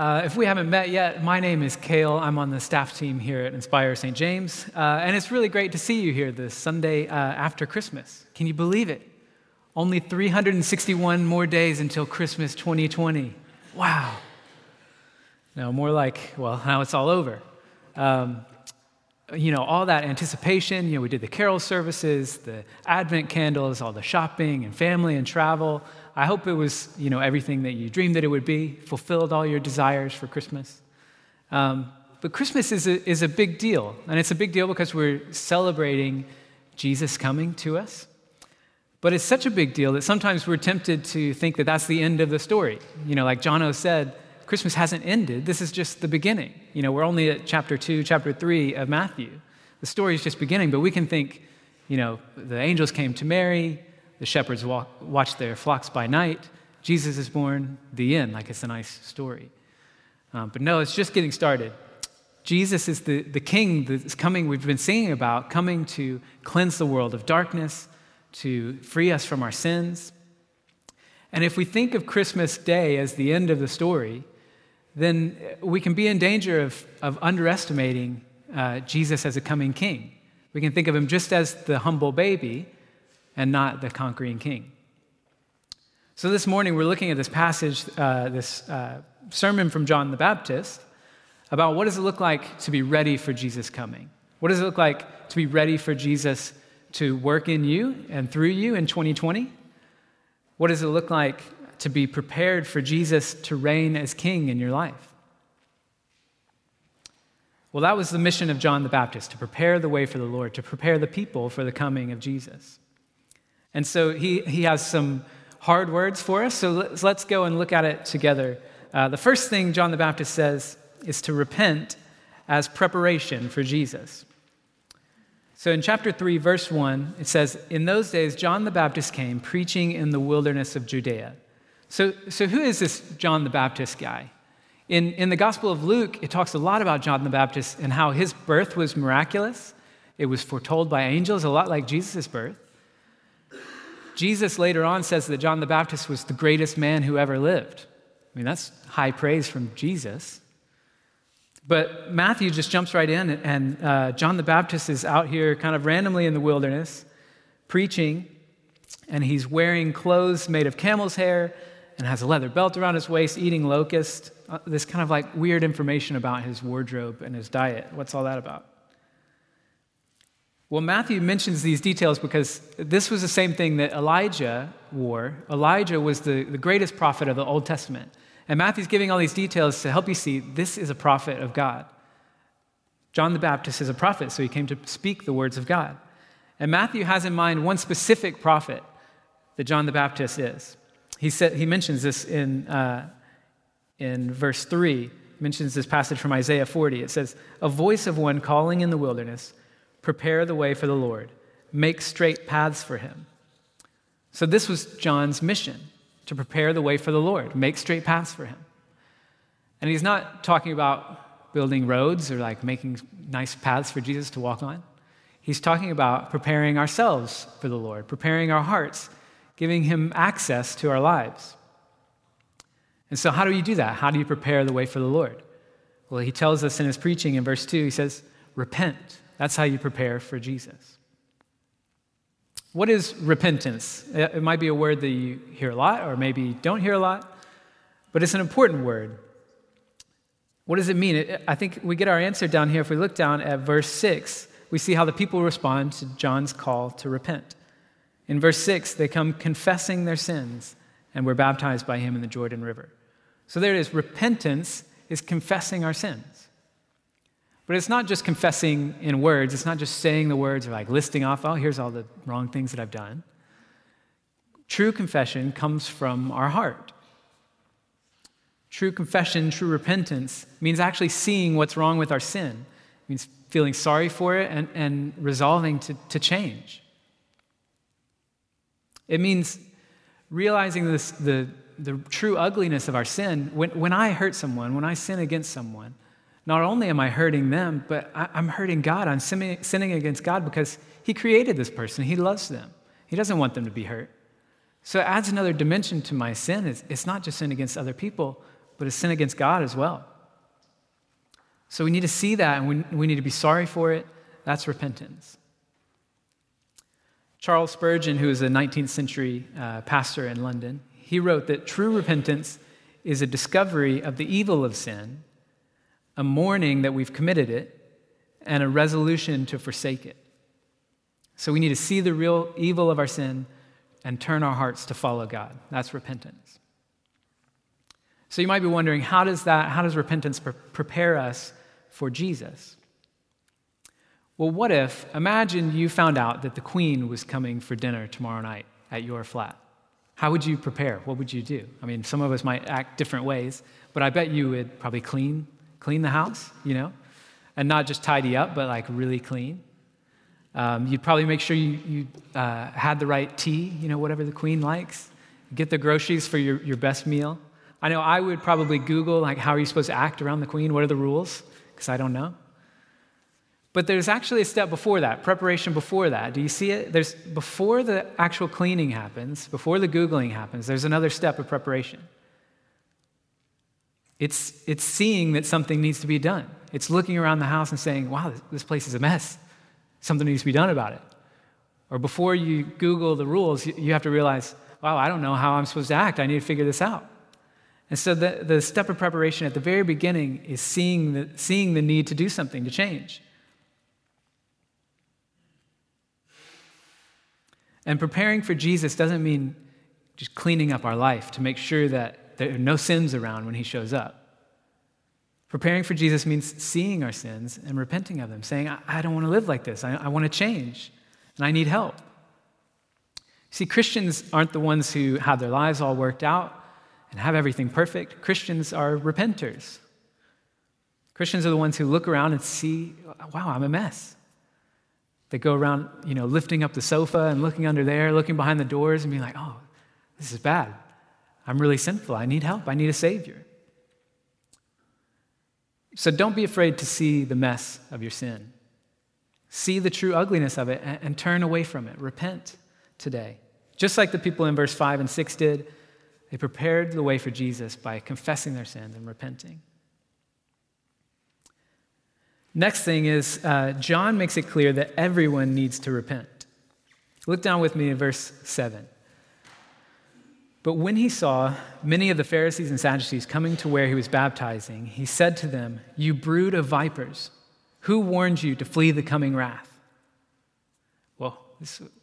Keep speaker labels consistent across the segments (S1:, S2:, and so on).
S1: Uh, if we haven't met yet, my name is Kale. I'm on the staff team here at Inspire St. James. Uh, and it's really great to see you here this Sunday uh, after Christmas. Can you believe it? Only 361 more days until Christmas 2020. Wow. No, more like, well, now it's all over. Um, you know, all that anticipation, you know, we did the carol services, the Advent candles, all the shopping and family and travel. I hope it was, you know, everything that you dreamed that it would be, fulfilled all your desires for Christmas. Um, but Christmas is a, is a big deal, and it's a big deal because we're celebrating Jesus coming to us. But it's such a big deal that sometimes we're tempted to think that that's the end of the story. You know, like Jono said, Christmas hasn't ended. This is just the beginning. You know, we're only at chapter two, chapter three of Matthew. The story is just beginning, but we can think, you know, the angels came to Mary, the shepherds walk, watch their flocks by night. Jesus is born, the end, like it's a nice story. Um, but no, it's just getting started. Jesus is the, the king that's coming, we've been singing about, coming to cleanse the world of darkness, to free us from our sins. And if we think of Christmas Day as the end of the story, then we can be in danger of, of underestimating uh, Jesus as a coming king. We can think of him just as the humble baby and not the conquering king. So this morning, we're looking at this passage, uh, this uh, sermon from John the Baptist, about what does it look like to be ready for Jesus coming? What does it look like to be ready for Jesus to work in you and through you in 2020? What does it look like to be prepared for Jesus to reign as king in your life? Well, that was the mission of John the Baptist to prepare the way for the Lord, to prepare the people for the coming of Jesus. And so he, he has some hard words for us. So let's, let's go and look at it together. Uh, the first thing John the Baptist says is to repent as preparation for Jesus. So in chapter 3, verse 1, it says, In those days, John the Baptist came preaching in the wilderness of Judea. So, so who is this John the Baptist guy? In, in the Gospel of Luke, it talks a lot about John the Baptist and how his birth was miraculous. It was foretold by angels, a lot like Jesus' birth. Jesus later on says that John the Baptist was the greatest man who ever lived. I mean, that's high praise from Jesus. But Matthew just jumps right in, and uh, John the Baptist is out here kind of randomly in the wilderness preaching, and he's wearing clothes made of camel's hair and has a leather belt around his waist, eating locust. Uh, this kind of like weird information about his wardrobe and his diet. What's all that about? Well, Matthew mentions these details because this was the same thing that Elijah wore. Elijah was the, the greatest prophet of the Old Testament. And Matthew's giving all these details to help you see this is a prophet of God. John the Baptist is a prophet, so he came to speak the words of God. And Matthew has in mind one specific prophet that John the Baptist is. He, said, he mentions this in, uh, in verse 3, he mentions this passage from Isaiah 40. It says, A voice of one calling in the wilderness, Prepare the way for the Lord, make straight paths for him. So, this was John's mission to prepare the way for the Lord, make straight paths for him. And he's not talking about building roads or like making nice paths for Jesus to walk on. He's talking about preparing ourselves for the Lord, preparing our hearts, giving him access to our lives. And so, how do you do that? How do you prepare the way for the Lord? Well, he tells us in his preaching in verse 2, he says, Repent that's how you prepare for Jesus. What is repentance? Uh, it might be a word that you hear a lot, or maybe don't hear a lot, but it's an important word. What does it mean? I think we get our answer down here. If we look down at verse 6, we see how the people respond to John's call to repent. In verse 6, they come confessing their sins and were baptized by him in the Jordan River. So there it is. Repentance is confessing our sins. But it's not just confessing in words, it's not just saying the words or like listing off, oh, here's all the wrong things that I've done. True confession comes from our heart. True confession, true repentance means actually seeing what's wrong with our sin. It means feeling sorry for it and, and resolving to, to change. It means realizing this, the, the true ugliness of our sin. When, when I hurt someone, when I sin against someone, not only am I hurting them, but I, am hurting God. I'm sinning against God because He created this person. He loves them. He doesn't want them to be hurt. So it adds another dimension to my sin. It's, it's not just sin against other people, but it's sin against God as well. So we need to see that and we, we need to be sorry for it. That's repentance. Charles Spurgeon, who was a 19th century uh, pastor in London, he wrote that true repentance is a discovery of the evil of sin, a mourning that we've committed it, and a resolution to forsake it. So we need to see the real evil of our sin and turn our hearts to follow God. That's repentance. So you might be wondering, how does that, how does repentance pre- prepare us for Jesus? Well, what if, imagine you found out that the Queen was coming for dinner tomorrow night at your flat. How would you prepare? What would you do? I mean, some of us might act different ways, but I bet you would probably clean, clean the house, you know? And not just tidy up, but like really clean. Um, you'd probably make sure you, you uh, had the right tea, you know, whatever the queen likes. Get the groceries for your, your best meal. I know I would probably Google, like, how are you supposed to act around the queen? What are the rules? Because I don't know. But there's actually a step before that, preparation before that. Do you see it? There's before the actual cleaning happens, before the Googling happens, there's another step of preparation. It's, it's seeing that something needs to be done. It's looking around the house and saying, wow, this place is a mess. Something needs to be done about it. Or before you Google the rules, you have to realize, wow, I don't know how I'm supposed to act. I need to figure this out. And so the, the step of preparation at the very beginning is seeing the, seeing the need to do something, to change. And preparing for Jesus doesn't mean just cleaning up our life to make sure that there are no sins around when he shows up. Preparing for Jesus means seeing our sins and repenting of them, saying, I, don't want to live like this. I, I want to change, and I need help. See, Christians aren't the ones who have their lives all worked out and have everything perfect. Christians are repenters. Christians are the ones who look around and see, wow, I'm a mess. They go around, you know, lifting up the sofa and looking under there, looking behind the doors and being like, oh, this is bad. I'm really sinful. I need help. I need a Savior. So don't be afraid to see the mess of your sin. See the true ugliness of it and, and turn away from it. Repent today. Just like the people in verse 5 and 6 did, they prepared the way for Jesus by confessing their sins and repenting. Next thing is, uh, John makes it clear that everyone needs to repent. Look down with me in verse 7. But when he saw many of the Pharisees and Sadducees coming to where he was baptizing, he said to them, You brood of vipers, who warned you to flee the coming wrath? Well,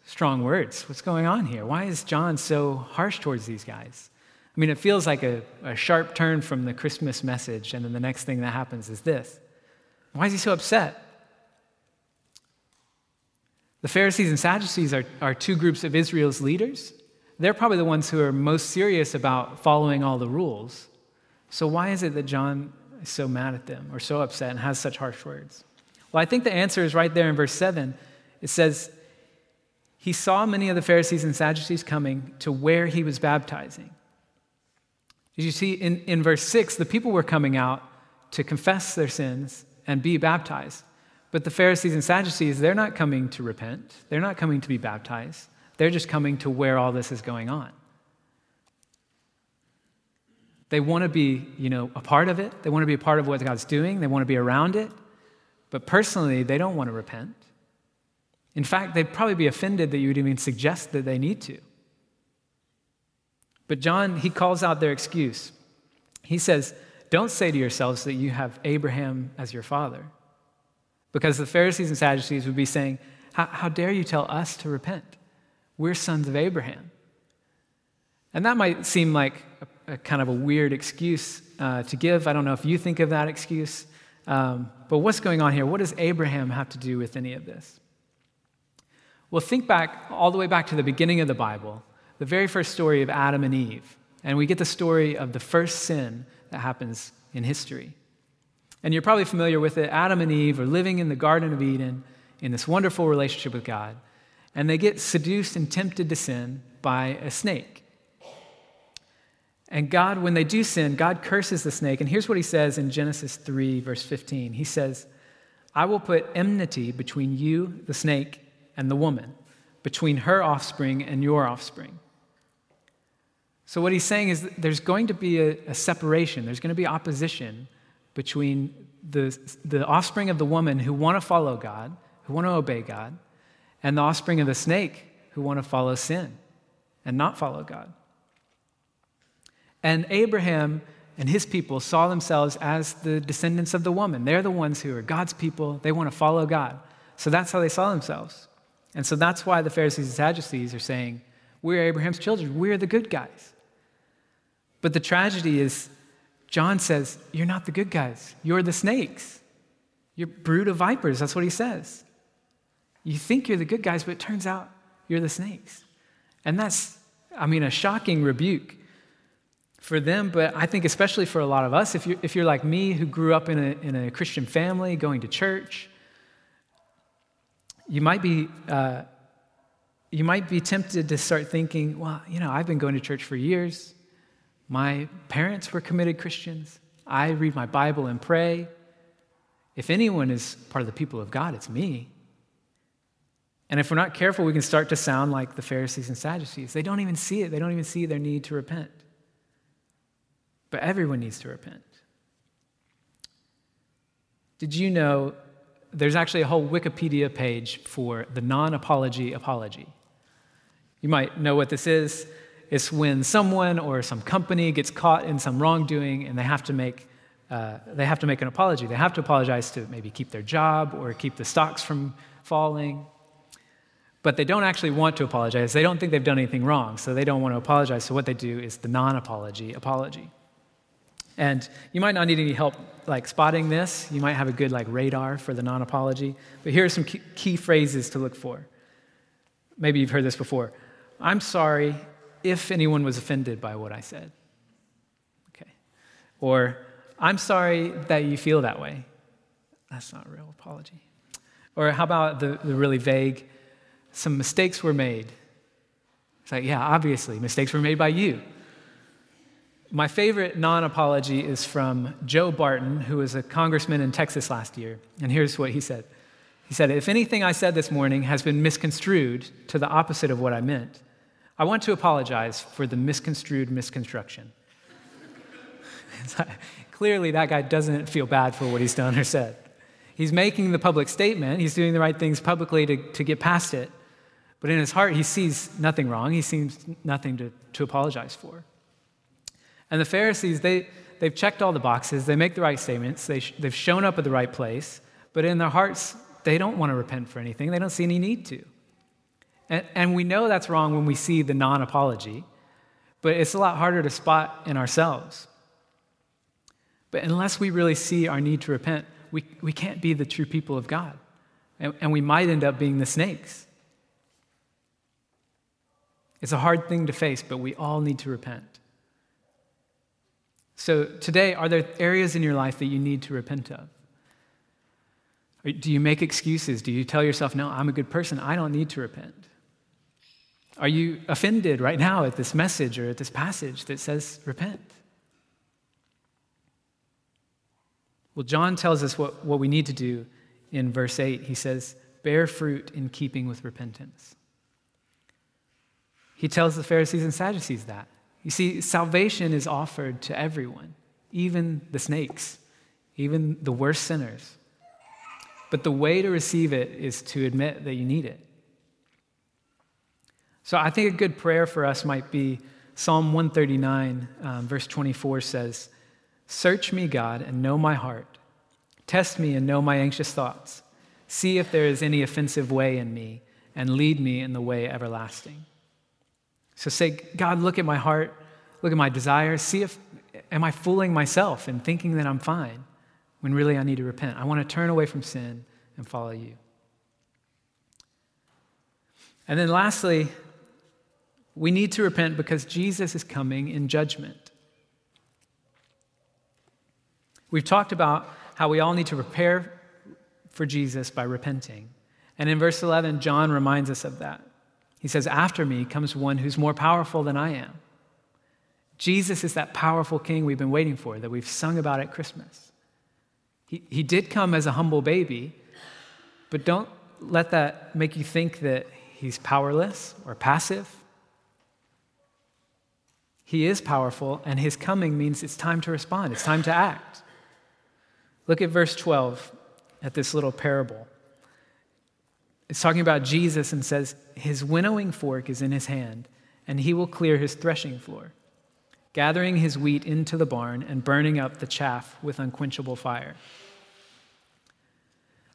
S1: strong words. What's going on here? Why is John so harsh towards these guys? I mean, it feels like a, a sharp turn from the Christmas message, and then the next thing that happens is this. Why is he so upset? The Pharisees and Sadducees are, are two groups of Israel's leaders they're probably the ones who are most serious about following all the rules. So, why is it that John is so mad at them or so upset and has such harsh words? Well, I think the answer is right there in verse 7. It says, He saw many of the Pharisees and Sadducees coming to where he was baptizing. Did you see in, in verse 6, the people were coming out to confess their sins and be baptized. But the Pharisees and Sadducees, they're not coming to repent, they're not coming to be baptized. They're just coming to where all this is going on. They want to be, you know, a part of it. They want to be a part of what God's doing. They want to be around it. But personally, they don't want to repent. In fact, they'd probably be offended that you would even suggest that they need to. But John, he calls out their excuse. He says, Don't say to yourselves that you have Abraham as your father. Because the Pharisees and Sadducees would be saying, How dare you tell us to repent? We're sons of Abraham. And that might seem like a, a kind of a weird excuse uh, to give. I don't know if you think of that excuse. Um, but what's going on here? What does Abraham have to do with any of this? Well, think back all the way back to the beginning of the Bible, the very first story of Adam and Eve. And we get the story of the first sin that happens in history. And you're probably familiar with it. Adam and Eve are living in the Garden of Eden in this wonderful relationship with God and they get seduced and tempted to sin by a snake. And God, when they do sin, God curses the snake. And here's what he says in Genesis 3, verse 15 He says, I will put enmity between you, the snake, and the woman, between her offspring and your offspring. So, what he's saying is there's going to be a, a separation, there's going to be opposition between the, the offspring of the woman who want to follow God, who want to obey God, and the offspring of the snake who want to follow sin and not follow God. And Abraham and his people saw themselves as the descendants of the woman. They're the ones who are God's people, they want to follow God. So that's how they saw themselves. And so that's why the Pharisees and Sadducees are saying, We're Abraham's children, we're the good guys. But the tragedy is, John says, You're not the good guys, you're the snakes. You're brood of vipers, that's what he says. You think you're the good guys, but it turns out you're the snakes. And that's, I mean, a shocking rebuke for them, but I think especially for a lot of us, if you're, if you're like me who grew up in a, in a Christian family, going to church, you might be. Uh, you might be tempted to start thinking, well, you know, I've been going to church for years. My parents were committed Christians. I read my Bible and pray. If anyone is part of the people of God, it's me. And if we're not careful, we can start to sound like the Pharisees and Sadducees. They don't even see it, they don't even see their need to repent. But everyone needs to repent. Did you know there's actually a whole Wikipedia page for the non apology apology? You might know what this is. It's when someone or some company gets caught in some wrongdoing and they have to make uh, they have to make an apology. They have to apologize to maybe keep their job or keep the stocks from falling but they don't actually want to apologize. They don't think they've done anything wrong, so they don't want to apologize. So what they do is the non apology apology. And you might not need any help like spotting this. You might have a good like radar for the non apology. But here are some key, key phrases to look for. Maybe you've heard this before. I'm sorry if anyone was offended by what I said. Okay. Or I'm sorry that you feel that way. That's not a real apology. Or how about the, the really vague, some mistakes were made. It's like, yeah, obviously, mistakes were made by you. My favorite non apology is from Joe Barton, who was a congressman in Texas last year. And here's what he said He said, If anything I said this morning has been misconstrued to the opposite of what I meant, I want to apologize for the misconstrued misconstruction. Clearly, that guy doesn't feel bad for what he's done or said. He's making the public statement, he's doing the right things publicly to, to get past it. But in his heart, he sees nothing wrong. He sees nothing to, to apologize for. And the Pharisees, they, they've checked all the boxes. They make the right statements. They, they've shown up at the right place. But in their hearts, they don't want to repent for anything. They don't see any need to. And, and we know that's wrong when we see the non apology, but it's a lot harder to spot in ourselves. But unless we really see our need to repent, we, we can't be the true people of God. And, and we might end up being the snakes. It's a hard thing to face, but we all need to repent. So, today, are there areas in your life that you need to repent of? Do you make excuses? Do you tell yourself, no, I'm a good person, I don't need to repent? Are you offended right now at this message or at this passage that says repent? Well, John tells us what, what we need to do in verse 8. He says, bear fruit in keeping with repentance. He tells the Pharisees and Sadducees that. You see, salvation is offered to everyone, even the snakes, even the worst sinners. But the way to receive it is to admit that you need it. So I think a good prayer for us might be Psalm 139, um, verse 24 says, Search me, God, and know my heart. Test me and know my anxious thoughts. See if there is any offensive way in me, and lead me in the way everlasting. So say, God, look at my heart, look at my desires, see if, am I fooling myself and thinking that I'm fine when really I need to repent? I want to turn away from sin and follow you. And then lastly, we need to repent because Jesus is coming in judgment. We've talked about how we all need to prepare for Jesus by repenting. And in verse 11, John reminds us of that. He says, After me comes one who's more powerful than I am. Jesus is that powerful king we've been waiting for, that we've sung about at Christmas. He, he did come as a humble baby, but don't let that make you think that he's powerless or passive. He is powerful, and his coming means it's time to respond, it's time to act. Look at verse 12 at this little parable. It's talking about Jesus and says, His winnowing fork is in his hand, and he will clear his threshing floor, gathering his wheat into the barn and burning up the chaff with unquenchable fire.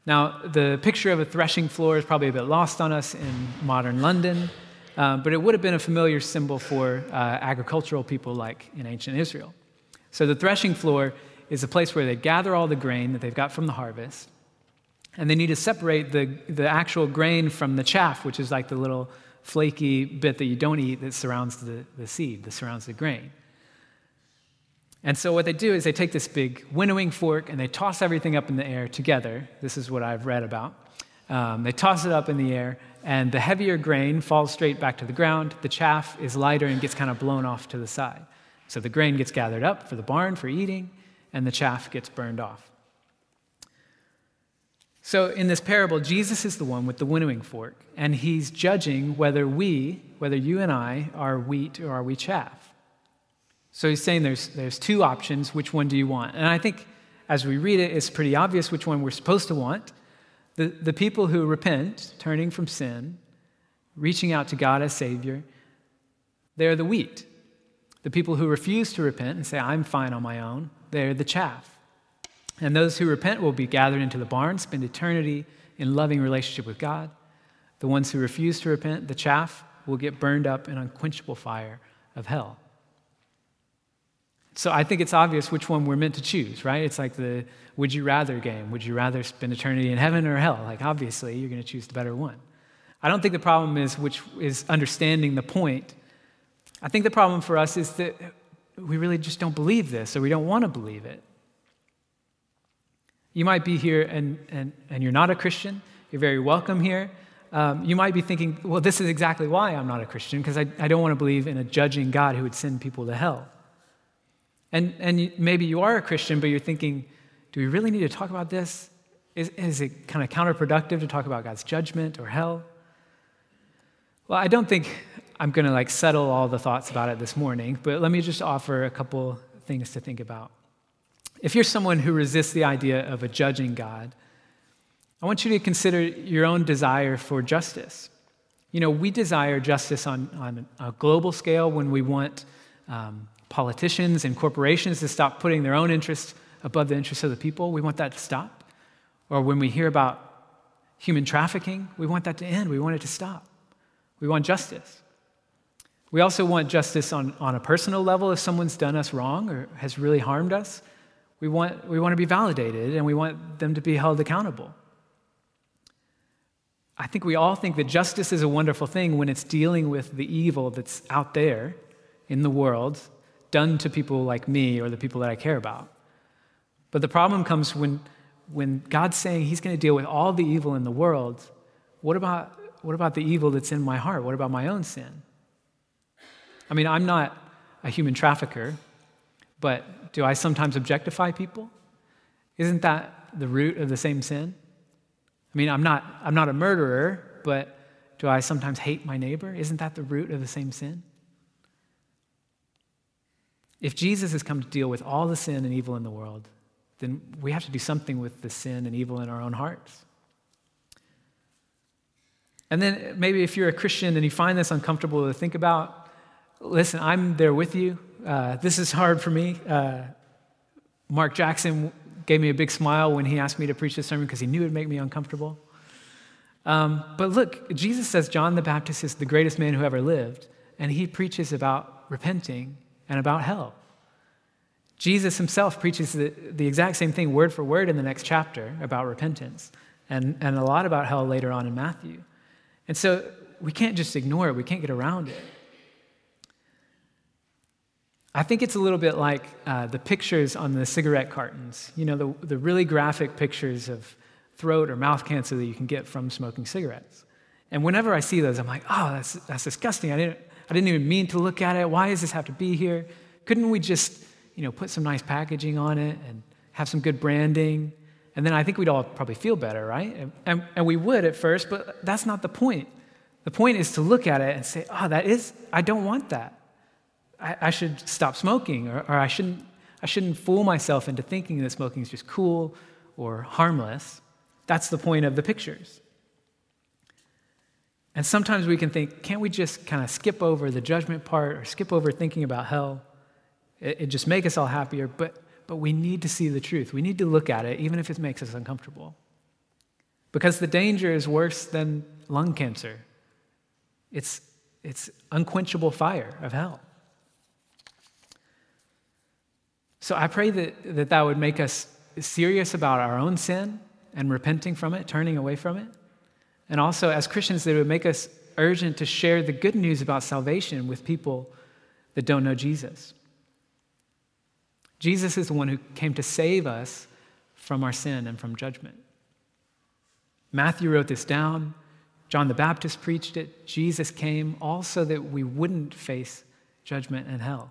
S1: Now, the picture of a threshing floor is probably a bit lost on us in modern London. Um, but it would have been a familiar symbol for uh, agricultural people like in ancient Israel. So the threshing floor is a place where they gather all the grain that they've got from the harvest, and they need to separate the, the actual grain from the chaff, which is like the little flaky bit that you don't eat that surrounds the, the seed, that surrounds the grain. And so what they do is they take this big winnowing fork and they toss everything up in the air together. This is what I've read about. Um, they toss it up in the air, and the heavier grain falls straight back to the ground. The chaff is lighter and gets kind of blown off to the side. So the grain gets gathered up for the barn for eating, and the chaff gets burned off. So in this parable, Jesus is the one with the winnowing fork, and he's judging whether we, whether you and I, are wheat or are we chaff. So he's saying there's, there's two options. Which one do you want? And I think as we read it, it's pretty obvious which one we're supposed to want. The, the people who repent, turning from sin, reaching out to God as Savior, they're the wheat. The people who refuse to repent and say, I'm fine on my own, they're the chaff. And those who repent will be gathered into the barn, spend eternity in loving relationship with God. The ones who refuse to repent, the chaff, will get burned up in unquenchable fire of hell. So I think it's obvious which one we're meant to choose, right? It's like the would you rather game. Would you rather spend eternity in heaven or hell? Like, obviously, you're going to choose the better one. I don't think the problem is which is understanding the point. I think the problem for us is that we really just don't believe this or we don't want to believe it. You might be here and, and, and you're not a Christian. You're very welcome here. Um, you might be thinking, well, this is exactly why I'm not a Christian, because I, I don't want to believe in a judging God who would send people to hell. And, and maybe you are a Christian, but you're thinking, do we really need to talk about this? Is, is it kind of counterproductive to talk about God's judgment or hell? Well, I don't think I'm going to like settle all the thoughts about it this morning, but let me just offer a couple things to think about. If you're someone who resists the idea of a judging God, I want you to consider your own desire for justice. You know, we desire justice on, on a global scale when we want um, politicians and corporations to stop putting their own interests above the interests of the people. We want that to stop. Or when we hear about human trafficking, we want that to end. We want it to stop. We want justice. We also want justice on, on a personal level if someone's done us wrong or has really harmed us. We want, we want to be validated and we want them to be held accountable. I think we all think that justice is a wonderful thing when it's dealing with the evil that's out there in the world done to people like me or the people that I care about. But the problem comes when, when God's saying He's going to deal with all the evil in the world. What about, what about the evil that's in my heart? What about my own sin? I mean, I'm not a human trafficker, but do I sometimes objectify people? Isn't that the root of the same sin? I mean, I'm not, I'm not a murderer, but do I sometimes hate my neighbor? Isn't that the root of the same sin? If Jesus has come to deal with all the sin and evil in the world, then we have to do something with the sin and evil in our own hearts. And then maybe if you're a Christian and you find this uncomfortable to think about, listen, I'm there with you. Uh, this is hard for me. Uh, Mark Jackson gave me a big smile when he asked me to preach this sermon because he knew it would make me uncomfortable. Um, but look, Jesus says John the Baptist is the greatest man who ever lived, and he preaches about repenting and about hell. Jesus himself preaches the, the exact same thing, word for word, in the next chapter about repentance, and, and a lot about hell later on in Matthew. And so we can't just ignore it, we can't get around it. I think it's a little bit like uh, the pictures on the cigarette cartons, you know, the, the really graphic pictures of throat or mouth cancer that you can get from smoking cigarettes. And whenever I see those, I'm like, oh, that's, that's disgusting. I didn't, I didn't even mean to look at it. Why does this have to be here? Couldn't we just, you know, put some nice packaging on it and have some good branding? And then I think we'd all probably feel better, right? And, and, and we would at first, but that's not the point. The point is to look at it and say, oh, that is, I don't want that. I, I should stop smoking, or, or I, shouldn't, I shouldn't fool myself into thinking that smoking is just cool or harmless. That's the point of the pictures. And sometimes we can think, can't we just kind of skip over the judgment part or skip over thinking about hell? It, it just make us all happier. But, but we need to see the truth. We need to look at it, even if it makes us uncomfortable. Because the danger is worse than lung cancer. It's, it's unquenchable fire of hell. So I pray that, that that would make us serious about our own sin and repenting from it, turning away from it. And also, as Christians, that would make us urgent to share the good news about salvation with people that don't know Jesus. Jesus is the one who came to save us from our sin and from judgment. Matthew wrote this down. John the Baptist preached it. Jesus came also that we wouldn't face judgment and hell.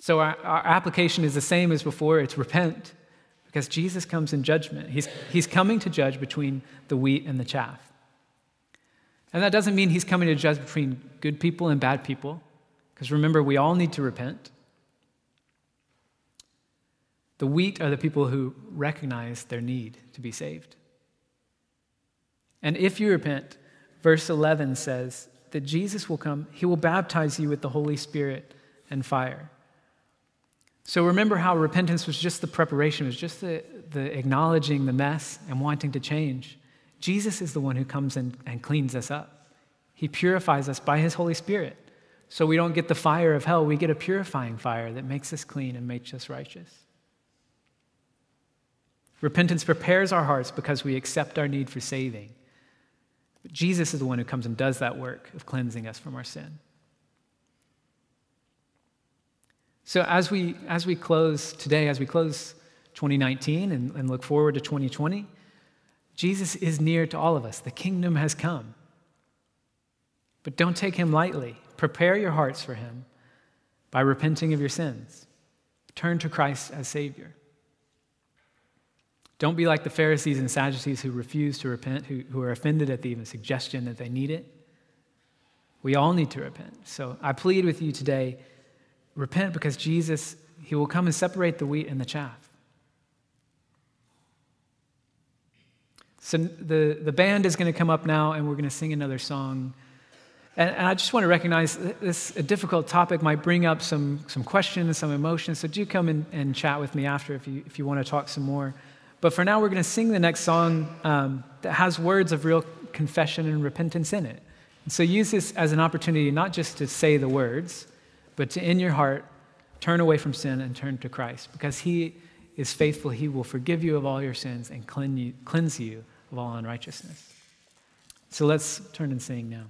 S1: So our, our application is the same as before it's repent because Jesus comes in judgment. He's, he's coming to judge between the wheat and the chaff. And that doesn't mean he's coming to judge between good people and bad people, because remember, we all need to repent. The wheat are the people who recognize their need to be saved. And if you repent, verse 11 says that Jesus will come, he will baptize you with the Holy Spirit and fire. So remember how repentance was just the preparation, was just the, the acknowledging the mess and wanting to change. Jesus is the one who comes in and cleans us up. He purifies us by his Holy Spirit. So we don't get the fire of hell, we get a purifying fire that makes us clean and makes us righteous. Repentance prepares our hearts because we accept our need for saving. But Jesus is the one who comes and does that work of cleansing us from our sin. So as we, as we close today, as we close 2019 and, and look forward to 2020, Jesus is near to all of us. The kingdom has come. But don't take him lightly. Prepare your hearts for him by repenting of your sins. Turn to Christ as Savior. Don't be like the Pharisees and Sadducees who refuse to repent, who, who are offended at the even suggestion that they need it. We all need to repent. So I plead with you today Repent because Jesus, He will come and separate the wheat and the chaff. So the, the band is going to come up now and we're going to sing another song. And, and I just want to recognize this a difficult topic might bring up some, some questions, some emotions. So do come in and chat with me after if you, if you want to talk some more. But for now, we're going to sing the next song um, that has words of real confession and repentance in it. And so use this as an opportunity not just to say the words, but to in your heart turn away from sin and turn to Christ because he is faithful. He will forgive you of all your sins and cleanse you, of all unrighteousness. So let's turn and sing now.